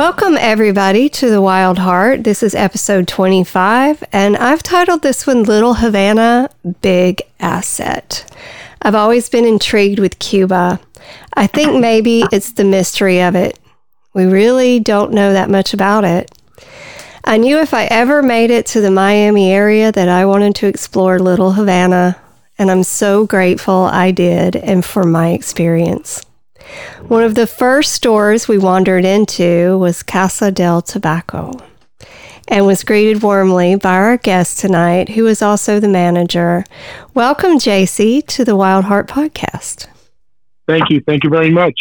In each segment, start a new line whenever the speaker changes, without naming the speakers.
Welcome, everybody, to The Wild Heart. This is episode 25, and I've titled this one Little Havana Big Asset. I've always been intrigued with Cuba. I think maybe it's the mystery of it. We really don't know that much about it. I knew if I ever made it to the Miami area that I wanted to explore Little Havana, and I'm so grateful I did and for my experience. One of the first stores we wandered into was Casa del Tabaco and was greeted warmly by our guest tonight, who is also the manager. Welcome, JC, to the Wild Heart Podcast.
Thank you. Thank you very much.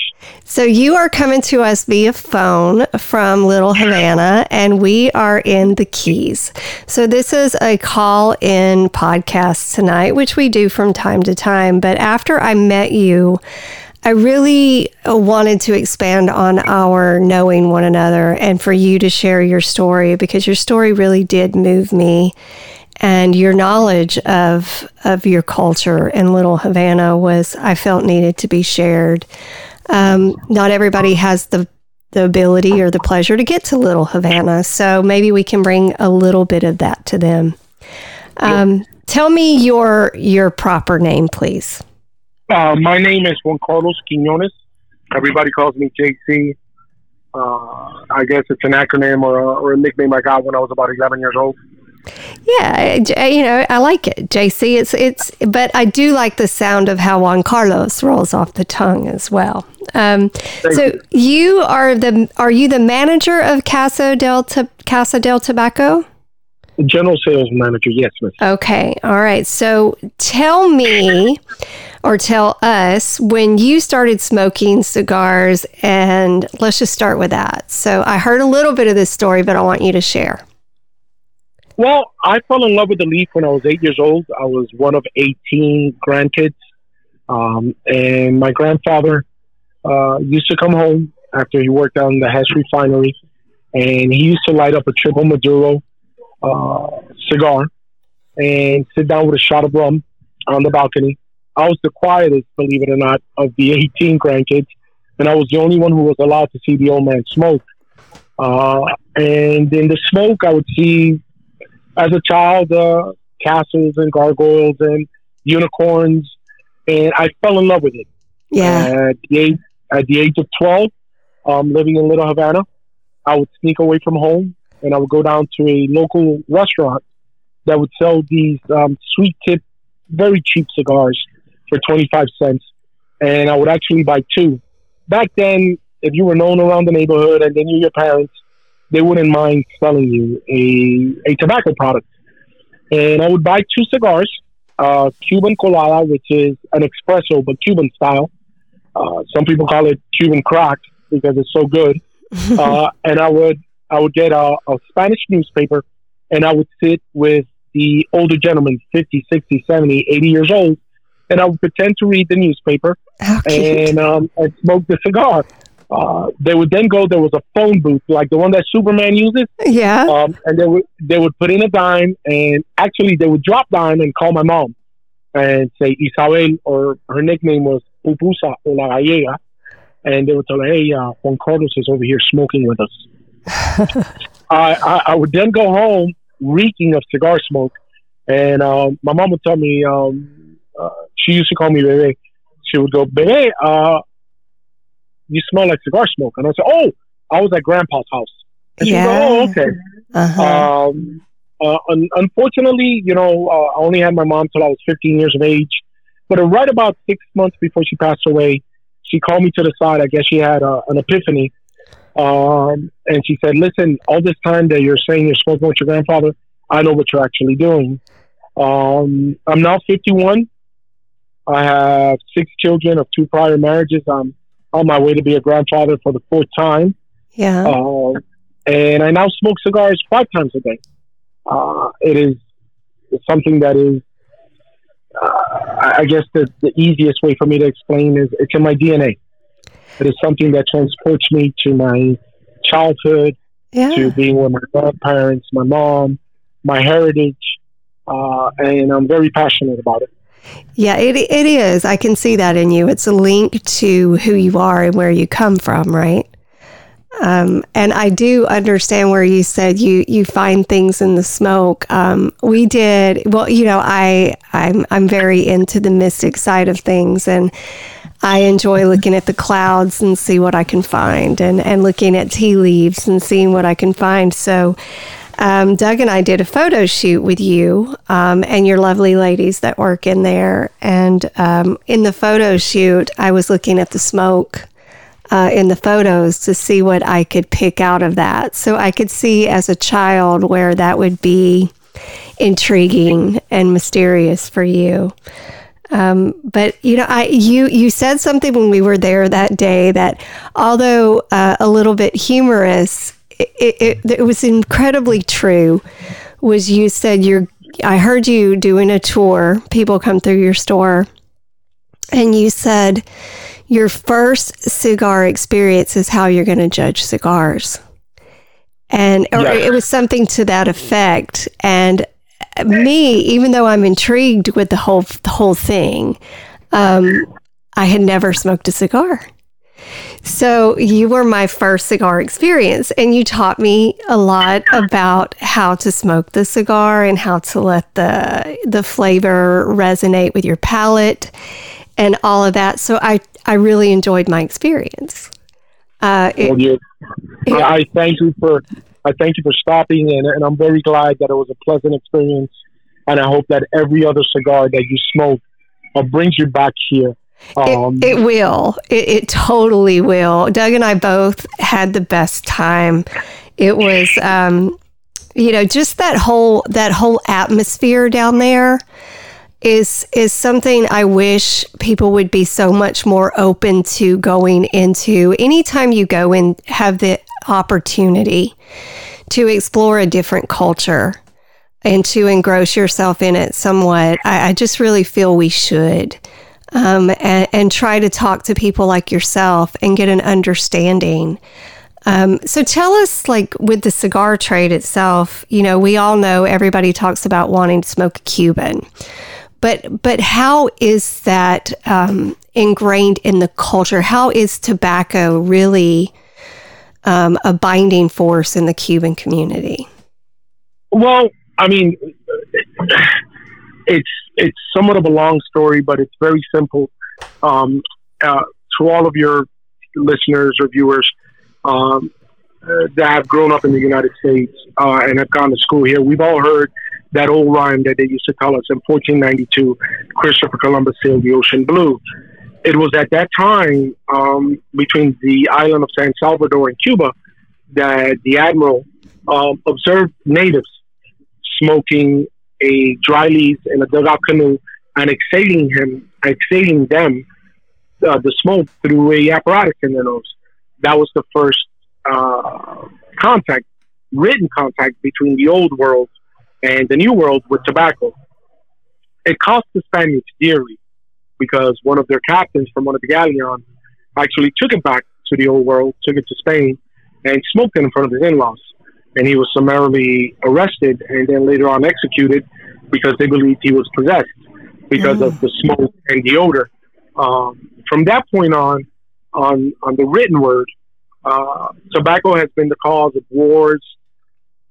So, you are coming to us via phone from Little Havana, and we are in the Keys. So, this is a call in podcast tonight, which we do from time to time. But after I met you, I really wanted to expand on our knowing one another and for you to share your story because your story really did move me and your knowledge of of your culture in Little Havana was I felt needed to be shared. Um, not everybody has the the ability or the pleasure to get to Little Havana, so maybe we can bring a little bit of that to them. Um, tell me your your proper name, please.
Uh, my name is Juan Carlos Quinones. Everybody calls me JC. Uh, I guess it's an acronym or a, or a nickname I got when I was about 11 years old.
Yeah, you know, I like it, JC. It's it's, but I do like the sound of how Juan Carlos rolls off the tongue as well. Um, so you. you are the are you the manager of Casa del Casa del Tabaco?
General sales manager, yes, miss.
Okay, all right. So tell me, or tell us when you started smoking cigars, and let's just start with that. So I heard a little bit of this story, but I want you to share.
Well, I fell in love with the leaf when I was eight years old. I was one of 18 grandkids. Um, and my grandfather uh, used to come home after he worked on the hash refinery, and he used to light up a triple Maduro uh, cigar and sit down with a shot of rum on the balcony. I was the quietest, believe it or not, of the 18 grandkids, and I was the only one who was allowed to see the old man smoke. Uh, and in the smoke, I would see as a child, uh, castles and gargoyles and unicorns, and I fell in love with it.
Yeah.
At the age, at the age of twelve, um, living in Little Havana, I would sneak away from home and I would go down to a local restaurant that would sell these um, sweet tip, very cheap cigars for twenty five cents, and I would actually buy two. Back then, if you were known around the neighborhood and they knew your parents, they wouldn't mind selling you a, a tobacco product. And I would buy two cigars, uh, Cuban colada, which is an espresso but Cuban style. Uh, some people call it Cuban crack because it's so good. uh, and I would I would get a, a Spanish newspaper, and I would sit with the older gentlemen, 50, 60, 70, 80 years old, and I would pretend to read the newspaper and um, and smoke the cigar. Uh, they would then go. There was a phone booth like the one that Superman uses.
Yeah.
Um, and they would they would put in a dime, and actually they would drop dime and call my mom, and say Isabel, or her nickname was Pupusa or La Gallega, and they would tell her, "Hey, uh, Juan Carlos is over here smoking with us." I, I, I would then go home reeking of cigar smoke, and um, my mom would tell me um, uh, she used to call me Bebe. She would go, Bebe, uh, you smell like cigar smoke. And I said, oh, I was at grandpa's house. And
yeah.
go, oh, okay.
Uh-huh.
Um, uh, un- unfortunately, you know, uh, I only had my mom till I was 15 years of age. But right about six months before she passed away, she called me to the side. I guess she had uh, an epiphany. Um, and she said, listen, all this time that you're saying you're smoking with your grandfather, I know what you're actually doing. Um, I'm now 51. I have six children of two prior marriages. I'm on my way to be a grandfather for the fourth time.
Yeah.
Uh, and I now smoke cigars five times a day. Uh, it is something that is, uh, I guess, the, the easiest way for me to explain is it's in my DNA. It is something that transports me to my childhood,
yeah.
to being with my grandparents, my mom, my heritage, uh, and I'm very passionate about it.
Yeah, it, it is. I can see that in you. It's a link to who you are and where you come from, right? Um, and I do understand where you said you you find things in the smoke. Um, we did well. You know, I I'm I'm very into the mystic side of things, and I enjoy looking at the clouds and see what I can find, and and looking at tea leaves and seeing what I can find. So. Um, Doug and I did a photo shoot with you um, and your lovely ladies that work in there. And um, in the photo shoot, I was looking at the smoke uh, in the photos to see what I could pick out of that. So I could see as a child where that would be intriguing and mysterious for you. Um, but you know, I you you said something when we were there that day that although uh, a little bit humorous, it, it, it was incredibly true. Was you said you're I heard you doing a tour. People come through your store, and you said your first cigar experience is how you're going to judge cigars. And it was something to that effect. And me, even though I'm intrigued with the whole the whole thing, um, I had never smoked a cigar. So you were my first cigar experience, and you taught me a lot about how to smoke the cigar and how to let the the flavor resonate with your palate and all of that. So I I really enjoyed my experience.
Uh, it, well, you, I thank you for I thank you for stopping, and, and I'm very glad that it was a pleasant experience. And I hope that every other cigar that you smoke uh, brings you back here.
Um, it, it, will. It, it, totally will. Doug and I both had the best time. It was, um, you know, just that whole that whole atmosphere down there is is something I wish people would be so much more open to going into. Anytime you go and have the opportunity to explore a different culture and to engross yourself in it somewhat, I, I just really feel we should. Um, and, and, try to talk to people like yourself and get an understanding. Um, so tell us, like with the cigar trade itself, you know, we all know everybody talks about wanting to smoke a Cuban. But but how is that um, ingrained in the culture? How is tobacco really um, a binding force in the Cuban community?
Well, I mean, it's it's somewhat of a long story, but it's very simple. Um, uh, to all of your listeners or viewers um, uh, that have grown up in the United States uh, and have gone to school here, we've all heard that old rhyme that they used to tell us in 1492 Christopher Columbus sailed the ocean blue. It was at that time um, between the island of San Salvador and Cuba that the admiral um, observed natives smoking a dry leaf in a dugout canoe and exhaling him, exhaling them uh, the smoke through a apparatus in their nose. That was the first uh, contact, written contact between the old world and the New World with tobacco. It cost the Spaniards dearly because one of their captains from one of the galleons actually took it back to the Old World, took it to Spain, and smoked it in front of his in-laws. And he was summarily arrested and then later on executed because they believed he was possessed because mm. of the smoke and the odor. Um, from that point on, on on the written word, uh, tobacco has been the cause of wars,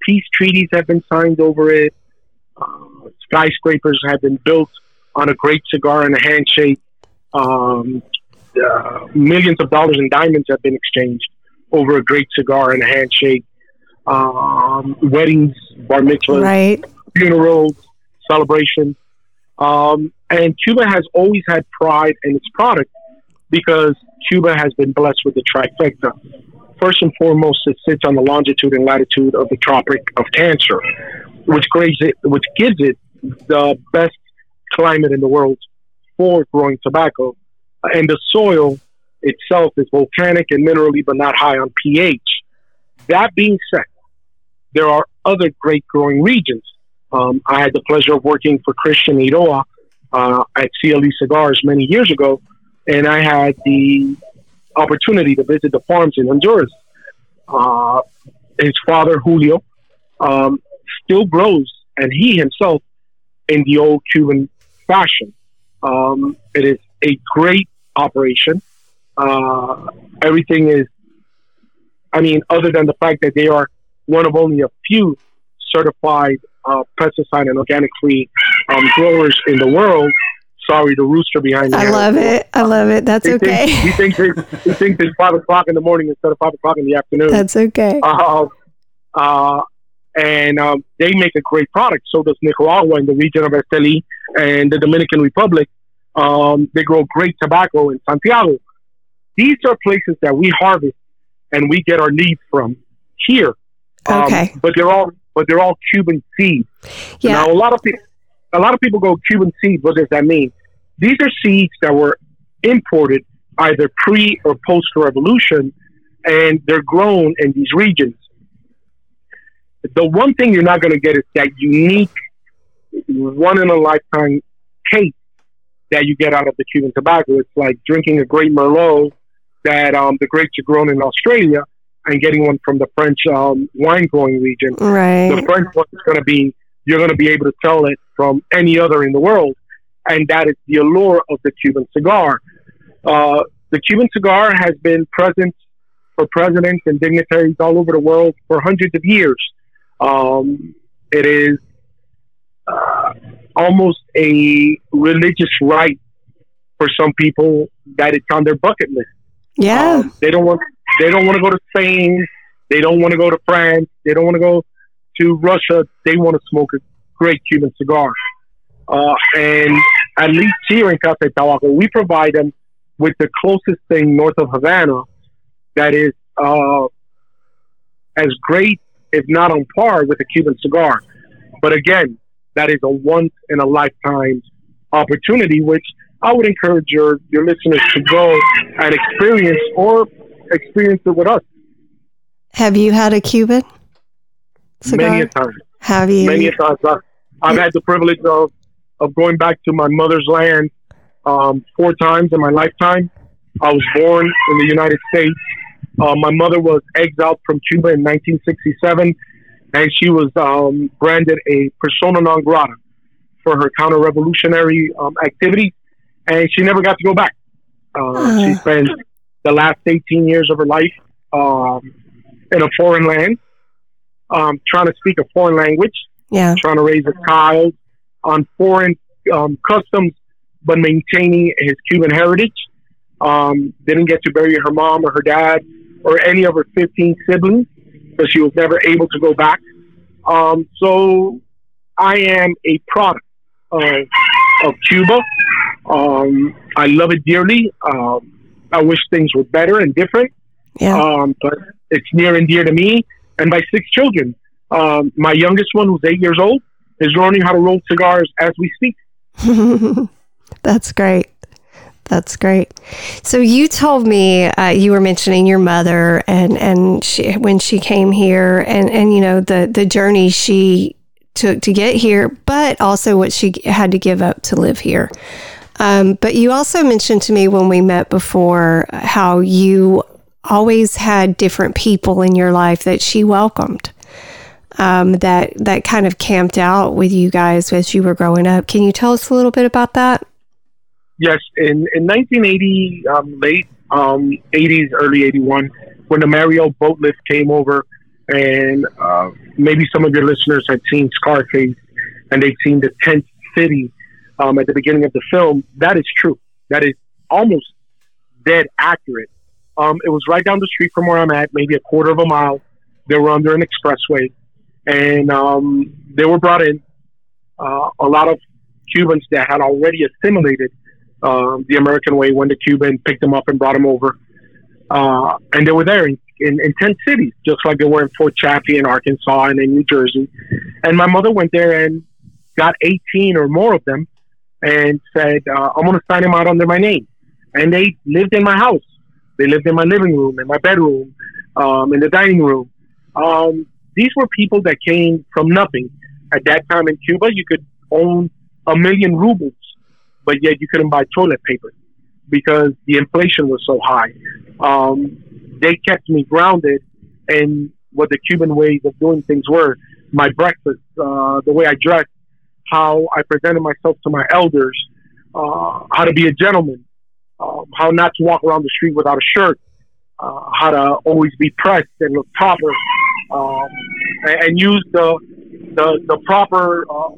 peace treaties have been signed over it. Uh, skyscrapers have been built on a great cigar and a handshake. Um, uh, millions of dollars in diamonds have been exchanged over a great cigar and a handshake. Um, weddings, bar mitzvahs,
right.
funerals, celebrations. Um, and Cuba has always had pride in its product because Cuba has been blessed with the trifecta first and foremost, it sits on the longitude and latitude of the Tropic of Cancer, which gives it, which gives it the best climate in the world for growing tobacco. And the soil itself is volcanic and minerally, but not high on pH. That being said, there are other great growing regions. Um, I had the pleasure of working for Christian Eiroa uh, at CLE Cigars many years ago, and I had the opportunity to visit the farms in Honduras. Uh, his father, Julio, um, still grows, and he himself in the old Cuban fashion. Um, it is a great operation. Uh, everything is I mean, other than the fact that they are one of only a few certified uh, pesticide and organic free um, growers in the world. Sorry, the rooster behind me.
I love it. I love it. That's okay.
Think, we think they, we think it's five o'clock in the morning instead of five o'clock in the afternoon.
That's okay.
Uh, uh, and um, they make a great product. So does Nicaragua in the region of Esteli and the Dominican Republic. Um, they grow great tobacco in Santiago. These are places that we harvest and we get our leads from here.
Um, okay.
But they're all but they're all Cuban seeds.
Yeah.
Now a lot of people a lot of people go Cuban seeds. What does that mean? These are seeds that were imported either pre or post revolution, and they're grown in these regions. The one thing you're not going to get is that unique, one in a lifetime taste that you get out of the Cuban tobacco. It's like drinking a great Merlot that um, the grapes are grown in Australia and getting one from the French um, wine growing region.
Right.
The French one is going to be you're going to be able to tell it from any other in the world, and that is the allure of the Cuban cigar. Uh, the Cuban cigar has been present for presidents and dignitaries all over the world for hundreds of years. Um, it is uh, almost a religious rite for some people that it's on their bucket list.
Yeah,
um, they don't want they don't want to go to Spain. They don't want to go to France. They don't want to go to Russia. They want to smoke a great Cuban cigar. Uh, and at least here in Casa Tabaco, we provide them with the closest thing north of Havana that is uh, as great, if not on par, with a Cuban cigar. But again, that is a once in a lifetime opportunity, which I would encourage your, your listeners to go and experience or experience it with us.
Have you had a Cuban cigar?
Many a time.
Have you?
Many a times. I've, I've had the privilege of, of going back to my mother's land um, four times in my lifetime. I was born in the United States. Uh, my mother was exiled from Cuba in 1967, and she was um, branded a persona non grata for her counter-revolutionary um, activities, and she never got to go back. Uh, She spent the last 18 years of her life um, in a foreign land, um, trying to speak a foreign language,
yeah.
trying to raise a child on foreign um, customs, but maintaining his Cuban heritage. Um, didn't get to bury her mom or her dad or any of her 15 siblings because she was never able to go back. Um, so I am a product of, of Cuba. Um, I love it dearly. Um, I wish things were better and different.
Yeah.
Um, but it's near and dear to me and my six children. Um, my youngest one, who's eight years old, is learning how to roll cigars as we speak.
That's great. That's great. So you told me uh, you were mentioning your mother and and she, when she came here and and you know the the journey she took to get here, but also what she had to give up to live here. Um, but you also mentioned to me when we met before how you always had different people in your life that she welcomed. Um, that that kind of camped out with you guys as you were growing up. Can you tell us a little bit about that?
Yes, in, in 1980, um, late um, 80s, early 81, when the Mariel boat lift came over, and uh, maybe some of your listeners had seen Scarface and they'd seen the tent city um, at the beginning of the film. That is true. That is almost dead accurate. Um, it was right down the street from where I'm at, maybe a quarter of a mile. They were under an expressway, and um, they were brought in. Uh, a lot of Cubans that had already assimilated uh, the American way when the Cuban picked them up and brought them over. Uh, and they were there in, in, in 10 cities, just like they were in Fort Chaffee in Arkansas and in New Jersey. And my mother went there and got 18 or more of them and said, uh, I'm going to sign them out under my name. And they lived in my house. They lived in my living room, in my bedroom, um, in the dining room. Um, these were people that came from nothing. At that time in Cuba, you could own a million rubles, but yet you couldn't buy toilet paper because the inflation was so high. Um, they kept me grounded in what the Cuban ways of doing things were. My breakfast, uh, the way I dressed, how I presented myself to my elders, uh, how to be a gentleman, um, how not to walk around the street without a shirt, uh, how to always be pressed and look proper, um, and, and, use the the, the proper uh,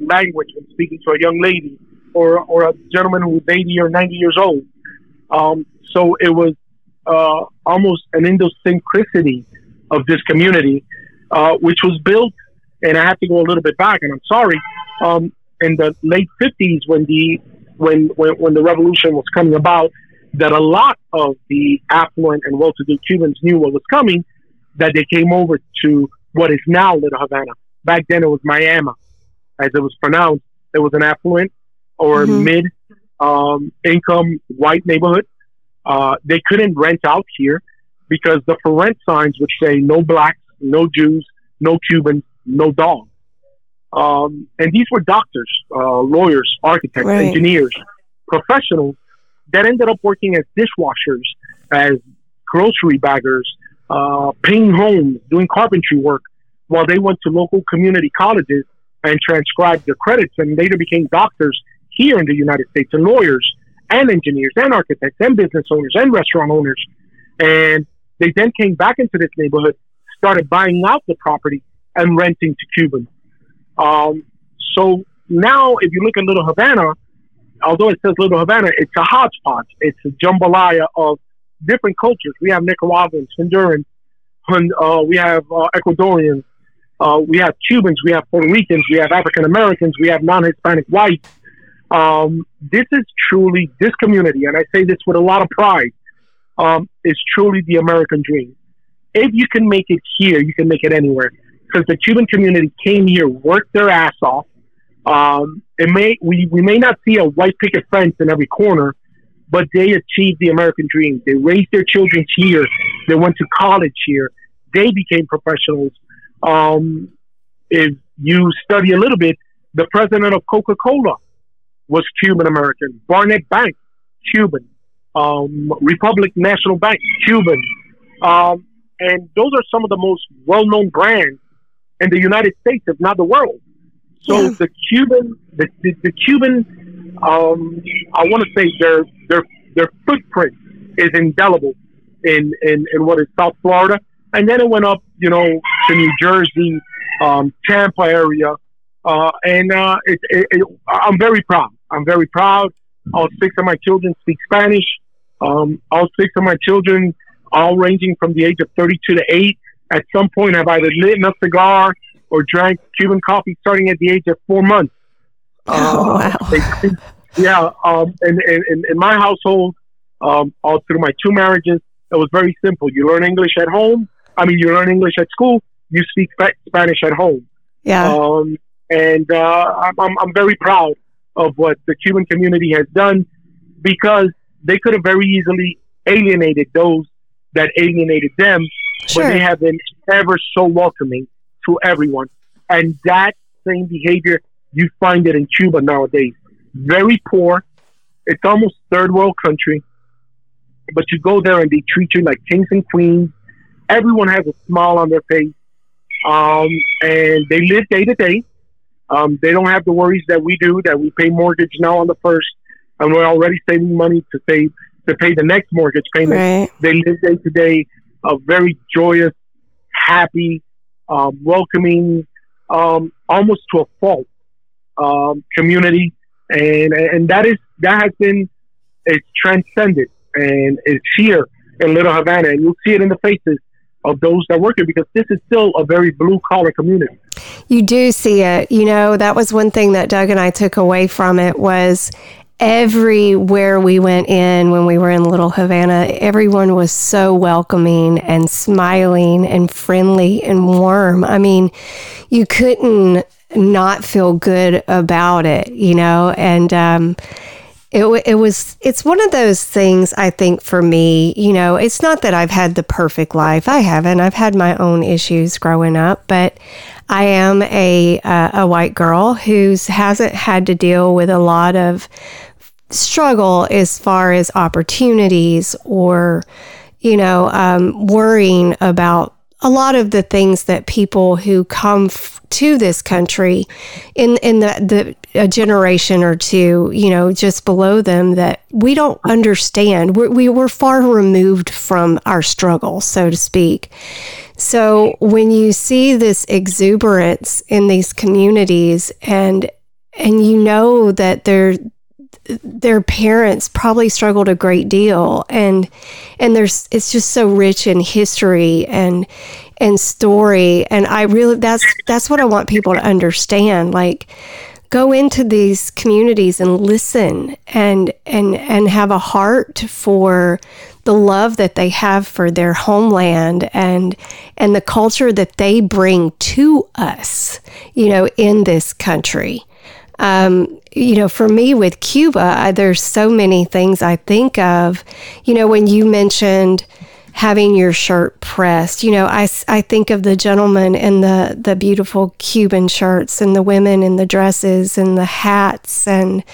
language when speaking to a young lady or or a gentleman who's 80 or 90 years old. Um, so it was uh, almost an idiosyncrasy of this community, uh, which was built. And I have to go a little bit back, and I'm sorry. Um, in the late 50s, when the when, when when the revolution was coming about, that a lot of the affluent and well-to-do Cubans knew what was coming, that they came over to what is now Little Havana. Back then, it was Miami, as it was pronounced. It was an affluent or mm-hmm. mid um, income white neighborhood. Uh, they couldn't rent out here because the for rent signs would say no blacks, no Jews, no Cubans, no dogs. Um, and these were doctors, uh, lawyers, architects, right. engineers, professionals that ended up working as dishwashers, as grocery baggers, uh, painting homes, doing carpentry work, while they went to local community colleges and transcribed their credits and later became doctors here in the United States and lawyers and engineers and architects and business owners and restaurant owners. And they then came back into this neighborhood, started buying out the property and renting to Cubans. Um, so now, if you look at Little Havana, although it says Little Havana, it's a hodgepodge. It's a jambalaya of different cultures. We have Nicaraguans, Hondurans, uh, we have uh, Ecuadorians, uh, we have Cubans, we have Puerto Ricans, we have African Americans, we have non-Hispanic whites. Um, this is truly this community, and I say this with a lot of pride. Um, is truly the American dream. If you can make it here, you can make it anywhere. Because the Cuban community came here, worked their ass off, um, it may we, we may not see a white picket fence in every corner, but they achieved the American dream. They raised their children here. They went to college here. They became professionals. Um, if you study a little bit, the president of Coca Cola was Cuban American. Barnett Bank, Cuban. Um, Republic National Bank, Cuban. Um, and those are some of the most well known brands in the United States, if not the world. So yeah. the Cuban, the, the, the Cuban, um, I want to say their their their footprint is indelible in, in in what is South Florida, and then it went up, you know, to New Jersey, um, Tampa area, uh, and uh, it, it, it, I'm very proud. I'm very proud. All six of my children speak Spanish. Um, all six of my children, all ranging from the age of 32 to 8, at some point have either lit a cigar or drank Cuban coffee starting at the age of four months.
Oh, uh, wow. They,
yeah, um, and, and, in my household, um, all through my two marriages, it was very simple. You learn English at home. I mean, you learn English at school. You speak Spanish at home.
Yeah.
Um, and uh, I'm, I'm very proud of what the Cuban community has done because they could have very easily alienated those that alienated them, sure. but they have been ever so welcoming to everyone. And that same behavior, you find it in Cuba nowadays. Very poor. It's almost third world country. But you go there and they treat you like kings and queens. Everyone has a smile on their face. Um, and they live day to day. Um, they don't have the worries that we do, that we pay mortgage now on the first, and we're already saving money to save to pay the next mortgage payment. Right. They live day to day, a very joyous, happy, um, welcoming, um, almost to a fault um, community, and and that is that has been it's transcended and it's here in Little Havana, and you'll see it in the faces of those that work here because this is still a very blue collar community.
You do see it. You know, that was one thing that Doug and I took away from it was everywhere we went in when we were in Little Havana, everyone was so welcoming and smiling and friendly and warm. I mean, you couldn't not feel good about it, you know, and, um, it, it was it's one of those things i think for me you know? It's not that i've had the perfect life. I haven't. I've had my own issues growing up but i am a uh, a white girl who hasn't had to deal with a lot of struggle as far as opportunities or, you know, um, worrying about a lot of the things that people who come f- to this country in in the the a generation or two, you know, just below them that we don't understand. We're, we were far removed from our struggle, so to speak. So when you see this exuberance in these communities and and you know that they're their parents probably struggled a great deal. And and there's it's just so rich in history and and story. And I really that's that's what I want people to understand. Like go into these communities and listen and and and have a heart for the love that they have for their homeland and and the culture that they bring to us you know in this country um, you know, for me with Cuba, I, there's so many things I think of. You know, when you mentioned having your shirt pressed, you know, I, I think of the gentlemen in the, the beautiful Cuban shirts and the women in the dresses and the hats and,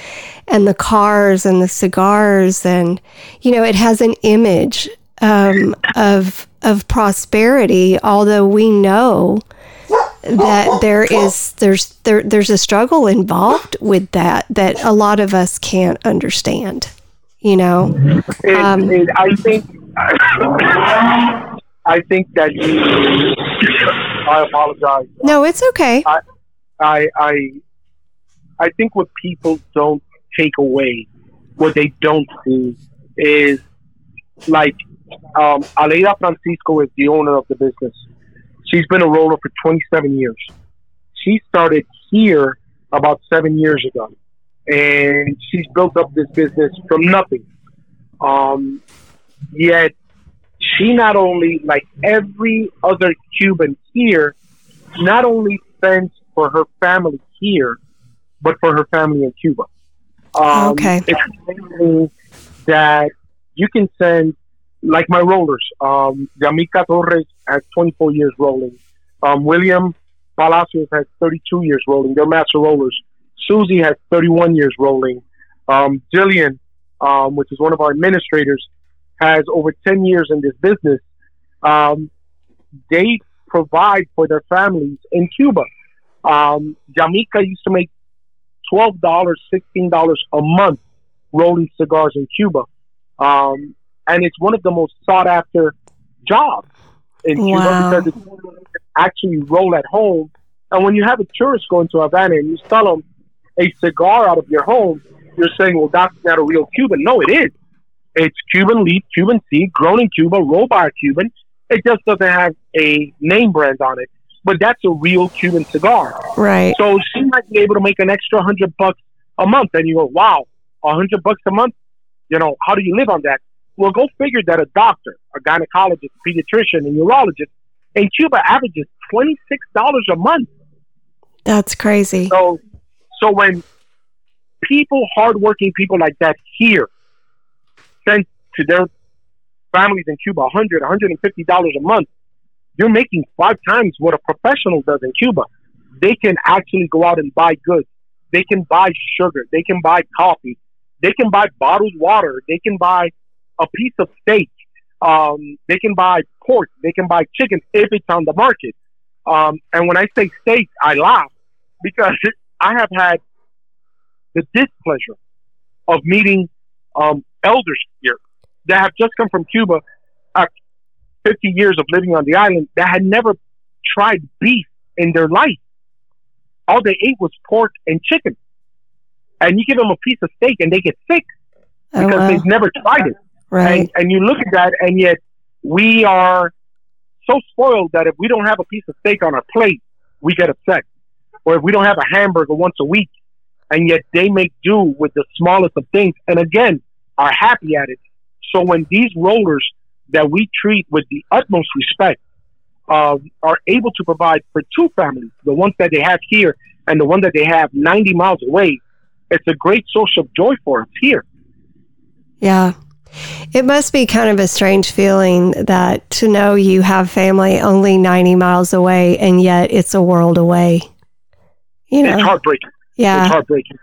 and the cars and the cigars. And, you know, it has an image um, of, of prosperity, although we know that there is there's there there's a struggle involved with that that a lot of us can't understand you know?
Um, i think i think that you i apologize.
No it's okay.
I, I i i think what people don't take away what they don't see is like um aleida francisco is the owner of the business She's been a roller for 27 years. She started here about seven years ago, and she's built up this business from nothing. Um, yet she not only, like every other Cuban here, not only spends for her family here, but for her family in Cuba.
Um, okay.
It's that you can send like my rollers. Um, Yamika Torres has 24 years rolling. Um, William Palacios has 32 years rolling. They're master rollers. Susie has 31 years rolling. Um, Jillian, um, which is one of our administrators, has over 10 years in this business. Um, they provide for their families in Cuba. Um, Yamika used to make $12, $16 a month rolling cigars in Cuba. Um, and it's one of the most sought after jobs in wow. Cuba because it's actually roll at home. And when you have a tourist going to Havana and you sell them a cigar out of your home, you're saying, well, that's not a real Cuban. No, it is. It's Cuban leaf, Cuban seed, grown in Cuba, rolled by a Cuban. It just doesn't have a name brand on it. But that's a real Cuban cigar.
Right.
So she might be able to make an extra hundred bucks a month. And you go, wow, a hundred bucks a month? You know, how do you live on that? Well, go figure that a doctor, a gynecologist, a pediatrician, a urologist in Cuba averages twenty six dollars a month.
That's crazy.
So, so when people, hardworking people like that here, send to their families in Cuba 100 150 dollars a month, you're making five times what a professional does in Cuba. They can actually go out and buy goods. They can buy sugar. They can buy coffee. They can buy bottled water. They can buy a piece of steak. Um, they can buy pork. They can buy chicken if it's on the market. Um, and when I say steak, I laugh because I have had the displeasure of meeting um, elders here that have just come from Cuba after 50 years of living on the island that had never tried beef in their life. All they ate was pork and chicken. And you give them a piece of steak and they get sick oh, because wow. they've never tried it.
Right.
And, and you look at that, and yet we are so spoiled that if we don't have a piece of steak on our plate, we get upset. Or if we don't have a hamburger once a week, and yet they make do with the smallest of things, and again, are happy at it. So when these rollers that we treat with the utmost respect uh, are able to provide for two families, the ones that they have here and the one that they have 90 miles away, it's a great source of joy for us here.
Yeah, it must be kind of a strange feeling that to know you have family only 90 miles away and yet it's a world away. You know,
it's heartbreaking.
Yeah.
It's heartbreaking.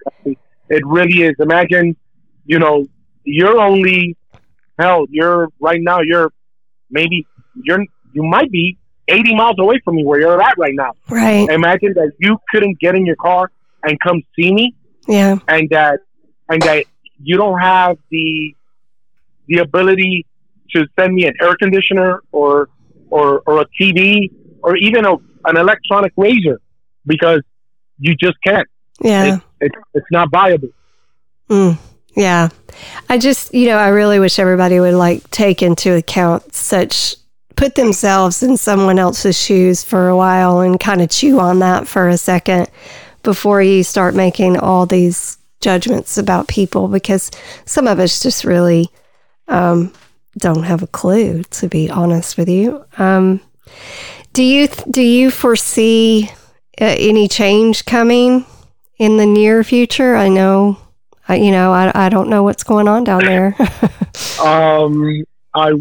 It really is. Imagine, you know, you're only, hell, you're right now, you're maybe, you're, you might be 80 miles away from me where you're at right now.
Right.
Imagine that you couldn't get in your car and come see me,
Yeah.
and that and that you don't have the the ability to send me an air conditioner or or or a TV or even a, an electronic razor because you just can't.
Yeah.
It's it's not viable.
Mm, yeah. I just, you know, I really wish everybody would like take into account such, put themselves in someone else's shoes for a while and kind of chew on that for a second before you start making all these judgments about people because some of us just really um, don't have a clue, to be honest with you. Um, do you do you foresee uh, any change coming in the near future? I know I, you know, I, I don't know what's going on down there.
Um, I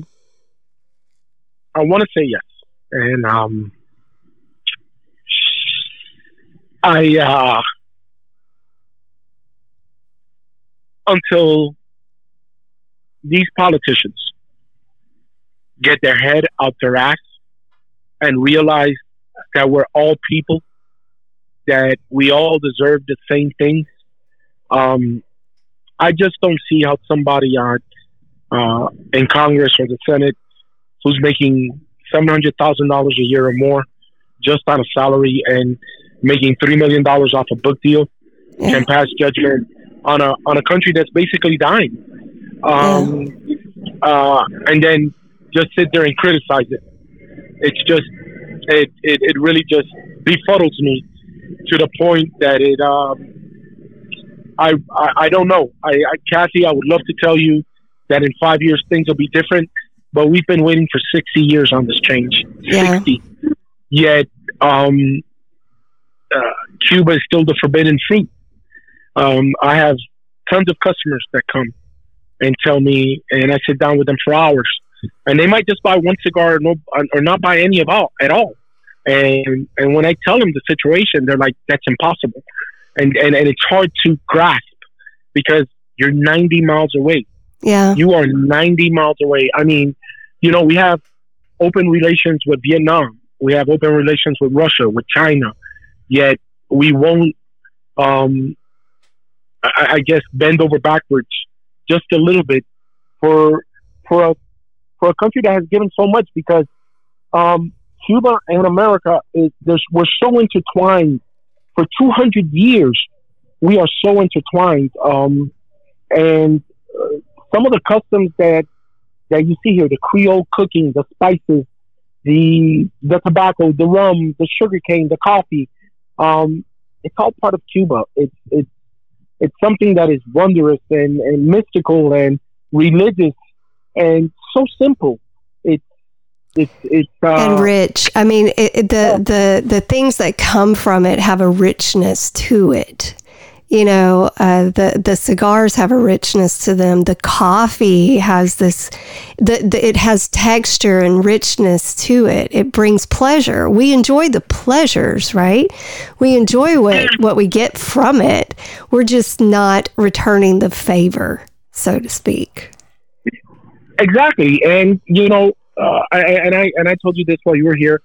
I want to say yes, and um, I uh, until these politicians get their head out their ass and realize that we're all people, that we all deserve the same things. Um, I just don't see how somebody on uh, in Congress or the Senate who's making seven hundred thousand dollars a year or more just on a salary and making three million dollars off a book deal
Yeah.
can pass judgment on a on a country that's basically dying, um, uh, and then just sit there and criticize it. It's just it it, it really just befuddles me to the point that it um, I, I I don't know. I, I Kathy, I would love to tell you that in five years things will be different, but we've been waiting for sixty years on this change.
Yeah.
Sixty. Yet um, uh, Cuba is still the forbidden fruit. Um, I have tons of customers that come and tell me, and I sit down with them for hours, and they might just buy one cigar or, no, or not buy any of all at all. And and when I tell them the situation, they're like, "That's impossible," and and, and it's hard to grasp because you're 90 miles away.
yeah.
You are 90 miles away. I mean, you know, we have open relations with Vietnam. We have open relations with Russia, with China. Yet we won't, um, I, I guess, bend over backwards just a little bit for for a for a country that has given so much because um, Cuba and America is we're so intertwined for 200 years. We are so intertwined, um, and uh, some of the customs that that you see here, the Creole cooking, the spices, the the tobacco, the rum, the sugar cane, the coffee, um, it's all part of Cuba. It's it's it's something that is wondrous and, and mystical and religious and so simple. It's it's it's uh,
and rich. I mean, it, it- the the the things that come from it have a richness to it. You know, uh, the the cigars have a richness to them. The coffee has this, the, the it has texture and richness to it. It brings pleasure. We enjoy the pleasures, right? We enjoy what what we get from it. We're just not returning the favor, so to speak.
Exactly, and you know, uh, I, and I and I told you this while you were here.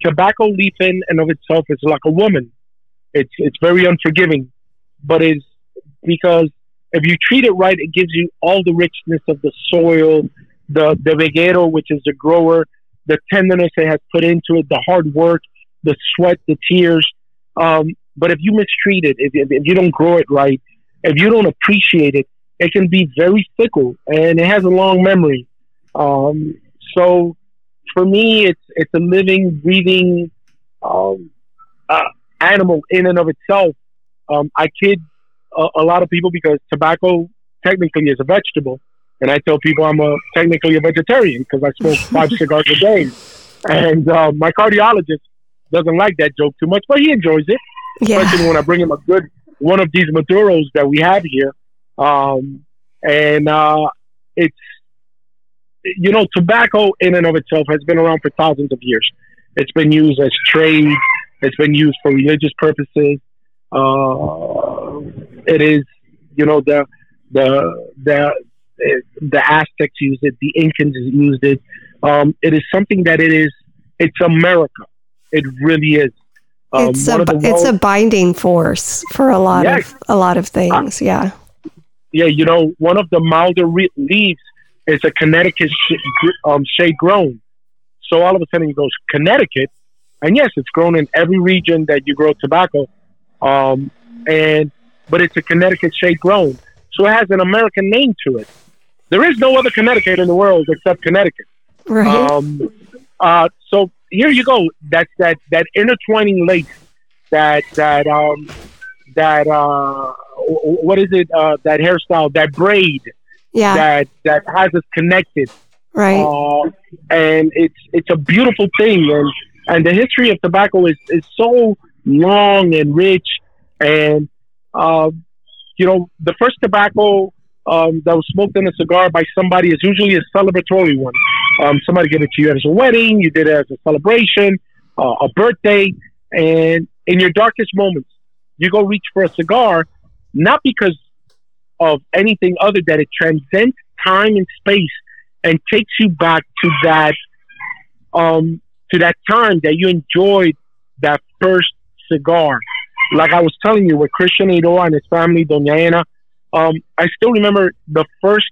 Tobacco leaf in and of itself is like a woman. It's it's very unforgiving, but it's because if you treat it right, it gives you all the richness of the soil, the the veguero, which is the grower, the tenderness it has put into it, the hard work, the sweat, the tears. Um, but if you mistreat it, if, if, if you don't grow it right, if you don't appreciate it, it can be very fickle and it has a long memory. Um, so for me, it's it's a living, breathing um, uh, animal in and of itself. Um, I kid a, a lot of people because tobacco technically is a vegetable, and I tell people I'm a technically a vegetarian because I smoke five cigars a day. And uh, my cardiologist doesn't like that joke too much, but he enjoys it
Yeah,
especially when I bring him a good one of these Maduros that we have here. Um, and uh, it's, you know, tobacco in and of itself has been around for thousands of years. It's been used as trade, it's been used for religious purposes. Uh, it is, you know, the, the, the, the Aztecs used it, the Incans used it. Um, it is something that it is it's America. It really is.
Um, it's a it's a binding force for a lot yes. of a lot of things. Uh, yeah.
Yeah, you know, one of the milder re- leaves is a Connecticut sh- um, shade grown. So all of a sudden, you go Connecticut, and yes, it's grown in every region that you grow tobacco, um, and but it's a Connecticut shade grown, so it has an American name to it. There is no other Connecticut in the world except Connecticut.
Right. Um,
uh, so here you go. That's that that intertwining lace that that um that uh what is it uh that hairstyle that braid
yeah
that that has us connected
right
uh, and it's it's a beautiful thing and and the history of tobacco is is so long and rich. And uh, you know the first tobacco um, that was smoked in a cigar by somebody is usually a celebratory one. Um, somebody gave it to you as a wedding, you did it as a celebration, uh, a birthday, and in your darkest moments, you go reach for a cigar, not because of anything other than it transcends time and space and takes you back to that um, to that time that you enjoyed that first cigar. Like I was telling you, with Christian Eiroa and his family, Doña Ana, um, I still remember the first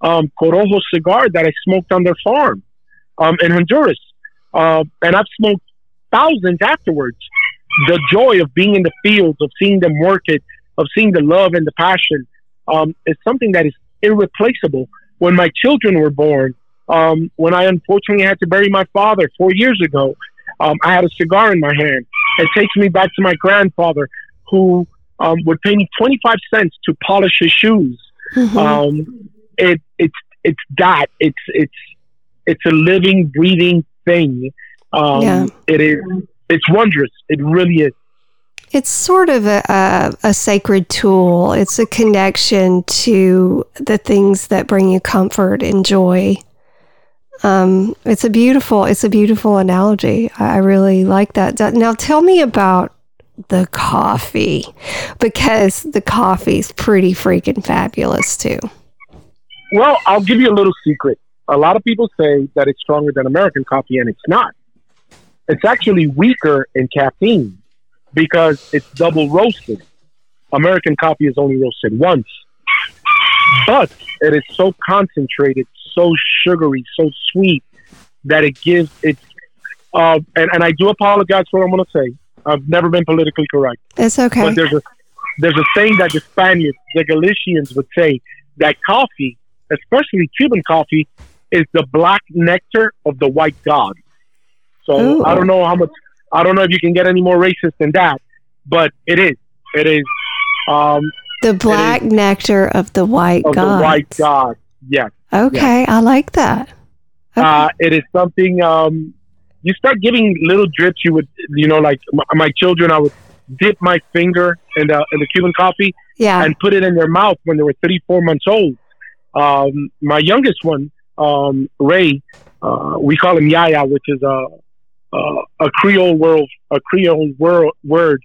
um, Corojo cigar that I smoked on their farm um, in Honduras. Uh, and I've smoked thousands afterwards. The joy of being in the fields, of seeing them work it, of seeing the love and the passion um, is something that is irreplaceable. When my children were born, um, when I unfortunately had to bury my father four years ago, um, I had a cigar in my hand. It takes me back to my grandfather who um, would pay me 25 cents to polish his shoes. Mm-hmm. Um, it it's it's that it's it's it's a living, breathing thing. Um, yeah. It is. It's wondrous. It really is.
It's sort of a, a, a, sacred tool. It's a connection to the things that bring you comfort and joy. Um, it's a beautiful, it's a beautiful analogy. I really like that. Now, tell me about the coffee because the coffee's pretty freaking fabulous too.
Well, I'll give you a little secret. A lot of people say that it's stronger than American coffee, and it's not. It's actually weaker in caffeine because it's double roasted. American coffee is only roasted once, but it is so concentrated, so sugary, so sweet that it gives it. Uh, and, and I do apologize for what I'm going to say. I've never been politically correct.
It's okay.
But there's a there's a saying that the Spaniards, the Galicians would say that coffee especially Cuban coffee, is the black nectar of the white god. So Ooh. I don't know how much. I don't know if you can get any more racist than that, but it is. It is. Um,
the black nectar of the white god.
The white god. Yes.
Okay, yes. I like that.
Okay. Uh, it is something. Um, you start giving little drips. You would, you know, like my, my children. I would dip my finger in the in the Cuban coffee.
Yeah.
And put it in their mouth when they were three, four months old. Um, my youngest one, um, Ray, uh, we call him Yaya, which is a, a, a Creole world, a Creole word, word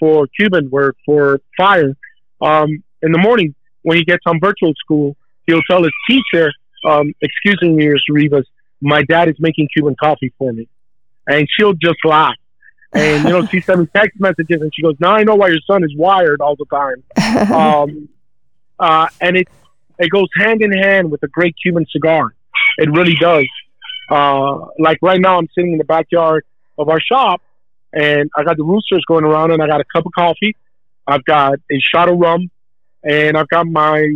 for Cuban word for fire. Um, in the morning when he gets on virtual school, he'll tell his teacher, um, "Excuse me, Mr. Rivas, my dad is making Cuban coffee for me," and she'll just laugh. And you know, she sends me text messages, and she goes, "Now I know why your son is wired all the time." Um, uh, and it's it goes hand in hand with a great Cuban cigar. It really does. Uh, like right now, I'm sitting in the backyard of our shop, and I got the roosters going around, and I got a cup of coffee. I've got a shot of rum, and I've got my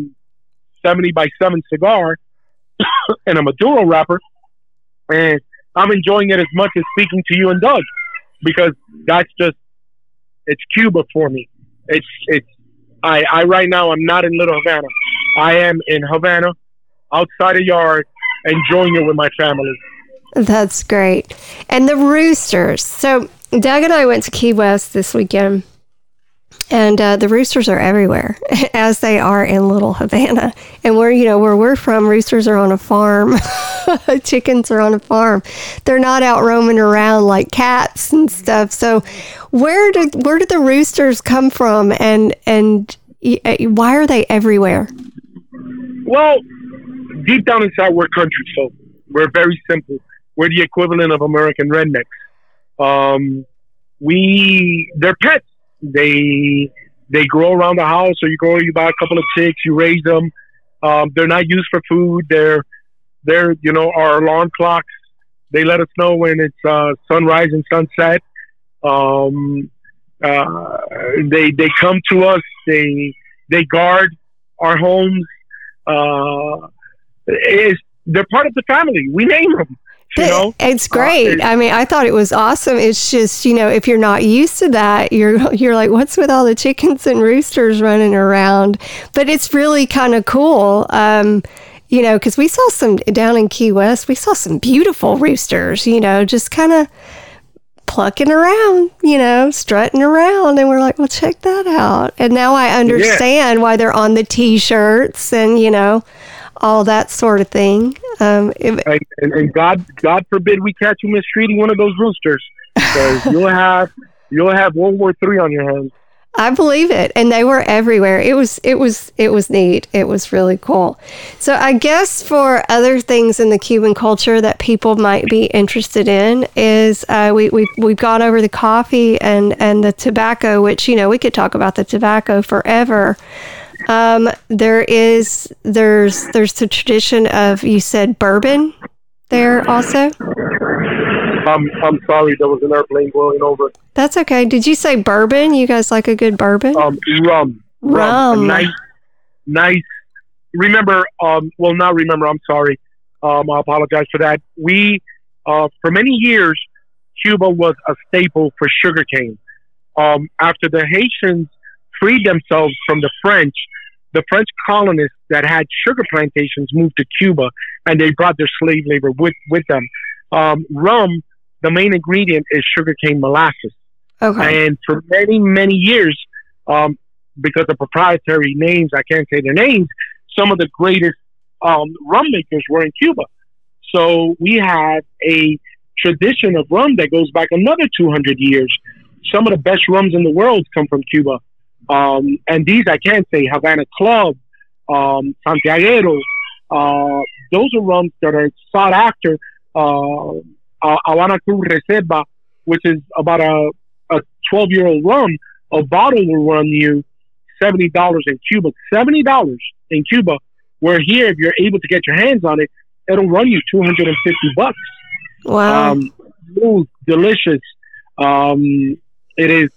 70 by 7 cigar and a Maduro wrapper, and I'm enjoying it as much as speaking to you and Doug because that's just it's Cuba for me. It's it's I I right now I'm not in Little Havana. I am in Havana, outside a yard, enjoying it with my family.
That's great. And the roosters. So Doug and I went to Key West this weekend, and uh, the roosters are everywhere, as they are in Little Havana. And where you know where we're from, roosters are on a farm, chickens are on a farm. They're not out roaming around like cats and stuff. So where did where did the roosters come from, and and uh, why are they everywhere?
Well, deep down inside, we're country folk. We're very simple. we're the equivalent of American rednecks. Um, we they're pets. They they grow around the house. or you go, you buy a couple of chicks, you raise them. Um, they're not used for food. They're they're you know our alarm clocks. They let us know when it's uh, sunrise and sunset. Um, uh, they they come to us. They they guard our homes. Uh, it's, they're part of the family. We name them. You know?
It's great. Uh, I mean, I thought it was awesome. It's just, you know, if you're not used to that, you're you're like, what's with all the chickens and roosters running around? But it's really kind of cool. Um, you know, because we saw some down in Key West, we saw some beautiful roosters, you know, just kind of plucking around, you know, strutting around. And we're like, well, check that out. And now I understand yeah. why they're on the t shirts and, you know, all that sort of thing. Um,
if, and, and, God, God forbid we catch you mistreating one of those roosters, because you'll have you'll have World War Three on your hands.
I believe it, and they were everywhere. It was it was it was neat. It was really cool. So I guess for other things in the Cuban culture that people might be interested in is uh, we we we've gone over the coffee and and the tobacco, which you know we could talk about the tobacco forever. Um, there is there's there's the tradition of you said bourbon there also.
I'm I'm sorry, there was an airplane going over.
That's okay. Did you say bourbon? You guys like a good bourbon?
Um, rum.
Rum.
rum. Nice, nice. Remember, um, well, not remember. I'm sorry. Um, I apologize for that. We, uh, for many years, Cuba was a staple for sugarcane. Um, after the Haitians freed themselves from the French, the French colonists that had sugar plantations moved to Cuba, and they brought their slave labor with with them. Um, rum, the main ingredient is sugarcane molasses.
Okay.
And for many many years, um, because of proprietary names, I can't say their names. Some of the greatest um, rum makers were in Cuba. So we have a tradition of rum that goes back another 200 years. Some of the best rums in the world come from Cuba. Um, and these I can say Havana Club, um, Santiago, uh, those are rums that are sought after. Uh, uh, Havana Cruz Reserva, which is about a, a 12 year old rum, a bottle will run you $70 in Cuba. $70 in Cuba, where here, if you're able to get your hands on it, it'll run you 250 bucks.
Wow.
Um, smooth, delicious. Um, it is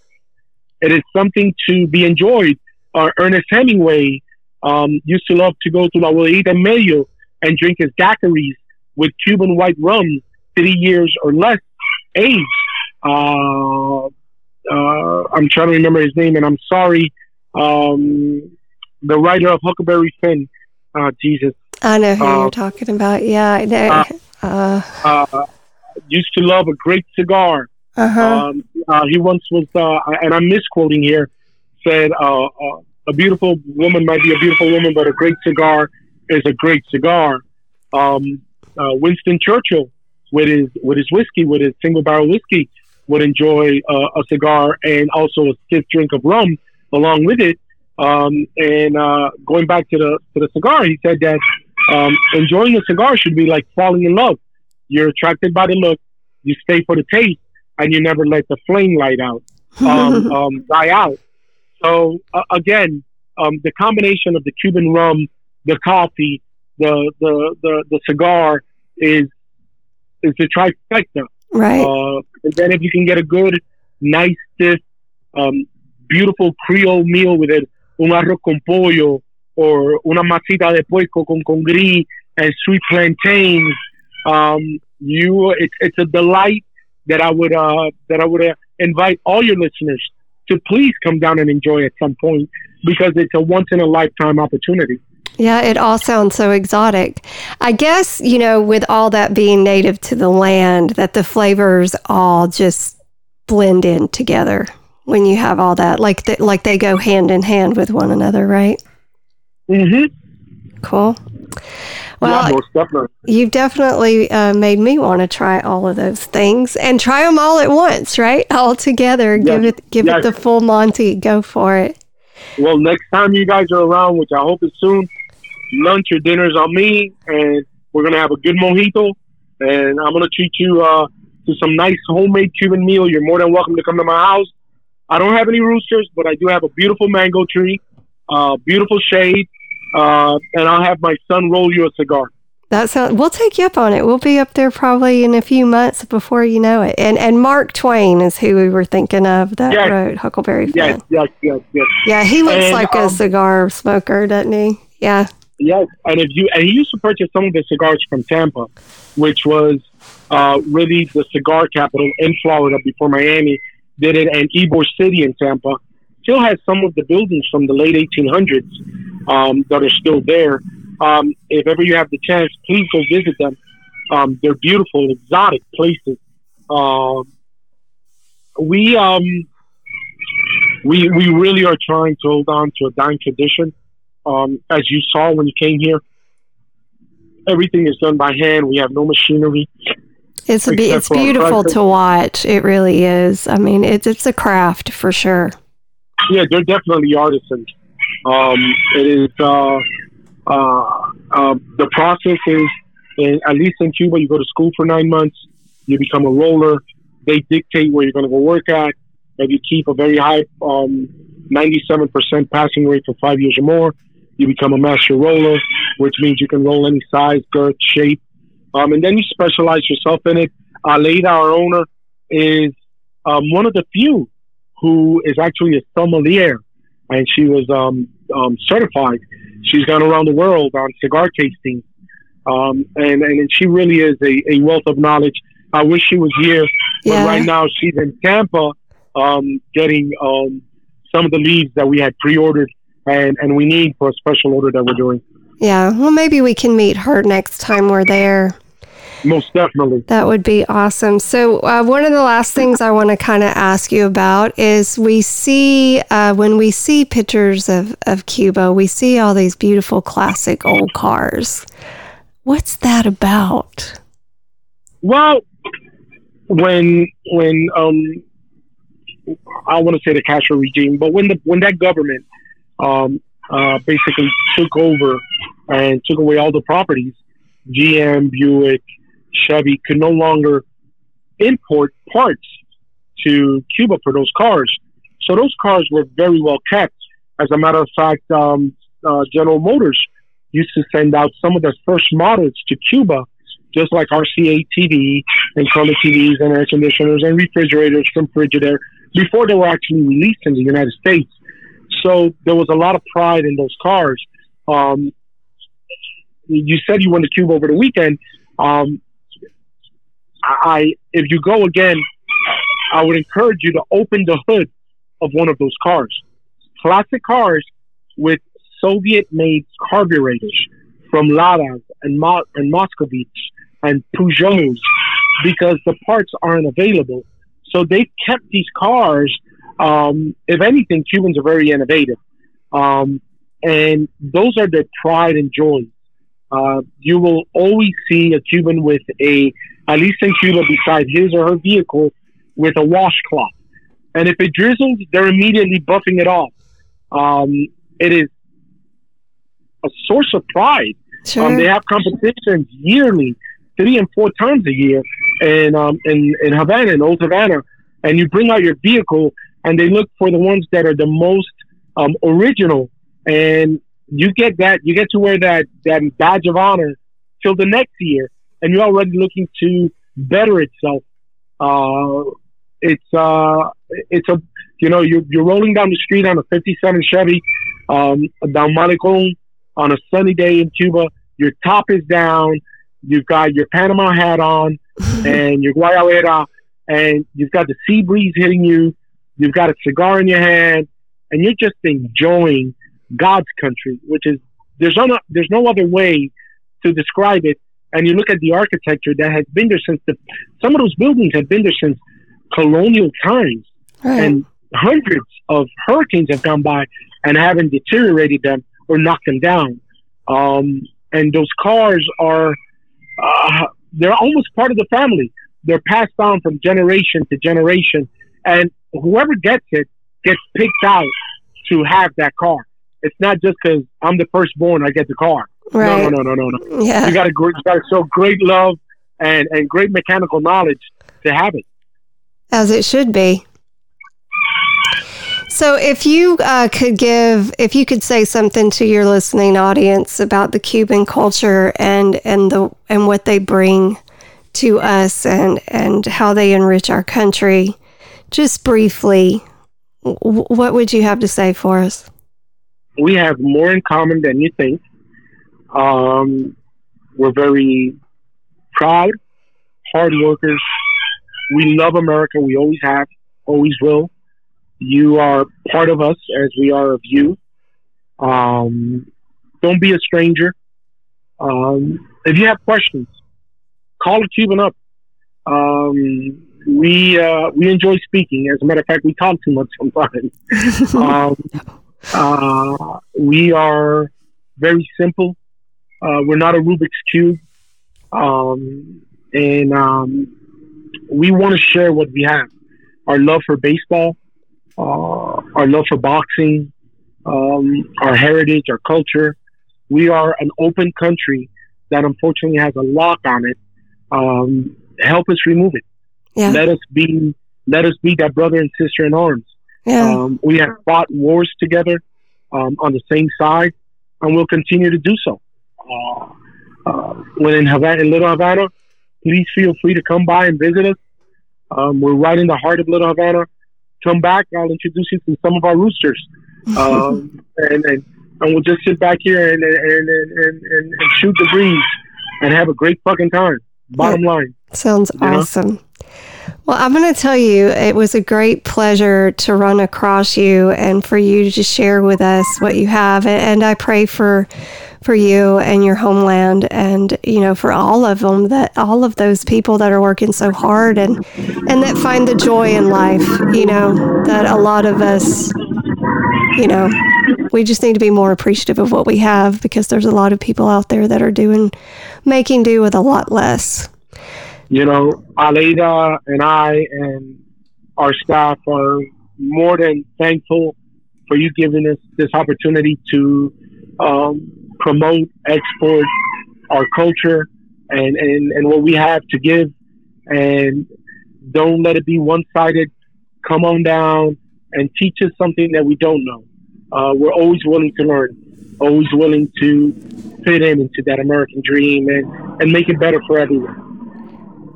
it is something to be enjoyed. Uh, Ernest Hemingway um, used to love to go to La Bodeguita Medio and drink his daiquiris with Cuban white rum, three years or less age. Uh, uh, I'm trying to remember his name, and I'm sorry. Um, the writer of Huckleberry Finn, uh, Jesus.
I know who you're uh, talking about. Yeah, I know.
Uh, used to love a great cigar.
Uh-huh. Um,
uh, he once was, uh, and I'm misquoting here, said, uh, uh, "A beautiful woman might be a beautiful woman, but a great cigar is a great cigar." Um, uh, Winston Churchill, with his with his whiskey, with his single barrel whiskey, would enjoy uh, a cigar and also a stiff drink of rum along with it. Um, and going back to the to the cigar, he said that um, enjoying a cigar should be like falling in love. You're attracted by the look, you stay for the taste, and you never let the flame light out, um, um, die out. So uh, again, um, the combination of the Cuban rum, the coffee, the the the, the cigar is is the trifecta.
Right.
Uh, and then if you can get a good, nice, stiff, um, beautiful Creole meal with it, un arroz con pollo or una masita de puerco con congri and sweet plantains, um, you it's it's a delight that I would uh, that I would uh, invite all your listeners to please come down and enjoy at some point because it's a once in a lifetime opportunity.
Yeah, it all sounds so exotic. I guess, you know, with all that being native to the land, that the flavors all just blend in together when you have all that. Like, like they go hand in hand with one another, right?
Hmm.
Cool. Well, yeah, definitely. you've definitely uh, made me want to try all of those things and try them all at once, right? All together. Yes. Give it, give yes. it the full Monty. Go for it.
Well, next time you guys are around, which I hope is soon, lunch or dinner's on me, and we're gonna have a good mojito and I'm gonna treat you uh, to some nice homemade Cuban meal. You're more than welcome to come to my house. I don't have any roosters, but I do have a beautiful mango tree, uh, beautiful shade, uh, and I'll have my son roll you a cigar.
That sounds. We'll take you up on it. We'll be up there probably in a few months before you know it. And and Mark Twain is who we were thinking of that
Yes.
wrote Huckleberry Finn.
Yes, yes, yes, yes.
Yeah, he looks
And,
like
um,
a cigar smoker, doesn't he? Yeah.
Yes, and if you and he used to purchase some of the cigars from Tampa, which was uh, really the cigar capital in Florida before Miami did it, and Ybor City in Tampa still has some of the buildings from the late 1800s um, that are still there. Um, if ever you have the chance, please go visit them. Um, they're beautiful, exotic places. Um, we um, we we really are trying to hold on to a dying tradition um, as you saw when you came here, everything is done by hand. We have no machinery.
It's a be- it's beautiful to watch. It really is. I mean, it's it's a craft for sure.
Yeah, they're definitely artisans. Um, it is uh, uh, uh, the process is, in, at least in Cuba, you go to school for nine months, you become a roller. They dictate where you're going to go work at. If you keep a very high um, 97% passing rate for five years or more, you become a master roller, which means you can roll any size, girth, shape, um, and then you specialize yourself in it. Aleida, our owner, is um, one of the few who is actually a sommelier, and she was um, um, certified. She's gone around the world on cigar tasting, um, and and she really is a, a wealth of knowledge. I wish she was here, but
Yeah.
right now she's in Tampa, um, getting um, some of the leaves that we had pre-ordered, and and we need for a special order that we're doing.
Yeah. Well, maybe we can meet her next time we're there.
Most definitely.
That would be awesome. So, uh, one of the last things I want to kind of ask you about is we see, uh, when we see pictures of, of Cuba, we see all these beautiful classic old cars. What's that about?
Well, when when um, I want to say the Castro regime, but when the when that government um, uh, basically took over and took away all the properties, GM, Buick, Chevy could no longer import parts to Cuba for those cars. So those cars were very well kept. As a matter of fact, um, uh, General Motors used to send out some of their first models to Cuba, just like RCA TV and color TVs and air conditioners and refrigerators from Frigidaire before they were actually released in the United States. So there was a lot of pride in those cars. Um, you said you went to Cuba over the weekend. Um, I, if you go again, I would encourage you to open the hood of one of those cars. Classic cars with Soviet-made carburetors from Ladas and, Mo- and Moscovich and Peugeots because the parts aren't available. So they've kept these cars. Um, if anything, Cubans are very innovative. Um, and those are their pride and joy. Uh, you will always see a Cuban with a, at least in Cuba, beside his or her vehicle, with a washcloth. And if it drizzles, they're immediately buffing it off. Um, it is a source of pride.
Sure.
Um, they have competitions yearly, three and four times a year, in um, in in Havana, in Old Havana, and you bring out your vehicle, and they look for the ones that are the most um, original, and you get that you get to wear that that badge of honor till the next year, and you're already looking to better itself. Uh, it's uh, it's a you know you're you're rolling down the street on a '57 Chevy, um, down Malecon on a sunny day in Cuba. Your top is down. You've got your Panama hat on and your guayabera, and you've got the sea breeze hitting you. You've got a cigar in your hand, and you're just enjoying God's country, which is there's no there's no other way to describe it. And you look at the architecture that has been there since the some of those buildings have been there since colonial times
right.
and hundreds of hurricanes have gone by and haven't deteriorated them or knocked them down. Um, and those cars are, uh, they're almost part of the family. They're passed on from generation to generation. And whoever gets it gets picked out to have that car. It's not just because I'm the firstborn, I get the car.
right.
No, no, no, no, no,
Yeah.
you got to you got to show great love and, and great mechanical knowledge to have it.
As it should be. So, if you uh, could give, if you could say something to your listening audience about the Cuban culture and and the and what they bring to us and and how they enrich our country, just briefly, what would you have to say for us?
We have more in common than you think. Um, we're very proud, hard workers. We love America. We always have, always will. You are part of us as we are of you. Um, don't be a stranger. Um, if you have questions, call a Cuban up. Um, we uh, we enjoy speaking. As a matter of fact, we talk too much sometimes. uh, we are very simple. Uh, we're not a Rubik's cube, um, and um, we want to share what we have: our love for baseball, uh, our love for boxing, um, our heritage, our culture. We are an open country that unfortunately has a lock on it. Um, help us remove it.
Yeah.
Let us be. Let us be that brother and sister in arms.
Yeah.
Um, we have fought wars together um, on the same side, and we'll continue to do so. Uh, uh, when in Havana, in Little Havana, please feel free to come by and visit us. Um, we're right in the heart of Little Havana come back. I'll introduce you to some of our roosters, um, and, and and we'll just sit back here and and and, and, and, shoot the breeze and have a great fucking time. Bottom line.
Sounds
You know?
Well, I'm going to tell you, it was a great pleasure to run across you and for you to share with us what you have. And I pray for for you and your homeland, and you know, for all of them that all of those people that are working so hard and and that find the joy in life. You know, that a lot of us, you know, we just need to be more appreciative of what we have because there's a lot of people out there that are doing making do with a lot less.
You know, Aleida and I and our staff are more than thankful for you giving us this opportunity to um, promote, export our culture and, and, and what we have to give. And don't let it be one sided. Come on down and teach us something that we don't know. Uh, we're always willing to learn, always willing to fit in into that American dream and, and make it better for everyone.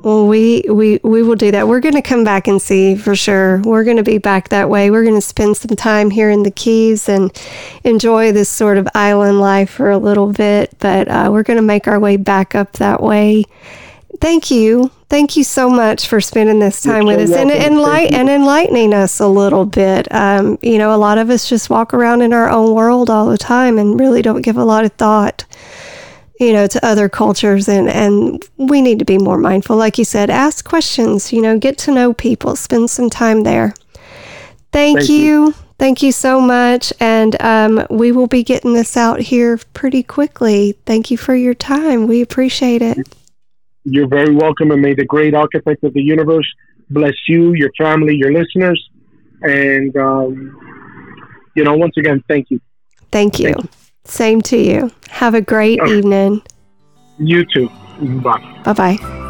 Well, we, we, we will do that. We're going to come back and see for sure. We're going to be back that way. We're going to spend some time here in the Keys and enjoy this sort of island life for a little bit, but uh, we're going to make our way back up that way. Thank you. Thank you so much for spending this time
You're
with
so
us and,
welcome.
enlight- and enlightening us a little bit. Um, you know, a lot of us just walk around in our own world all the time and really don't give a lot of thought you know, to other cultures and, and we need to be more mindful. Like you said, ask questions, you know, get to know people, spend some time there. Thank,
Thank
you.
you.
Thank you so much. And um, we will be getting this out here pretty quickly. Thank you for your time. We appreciate it.
You're very welcome, and may the great architect of the universe bless you, your family, your listeners. And, um, you know, once again, thank you.
Thank you. Same to you. Have a great
Okay.
evening.
You too. Bye.
Bye bye.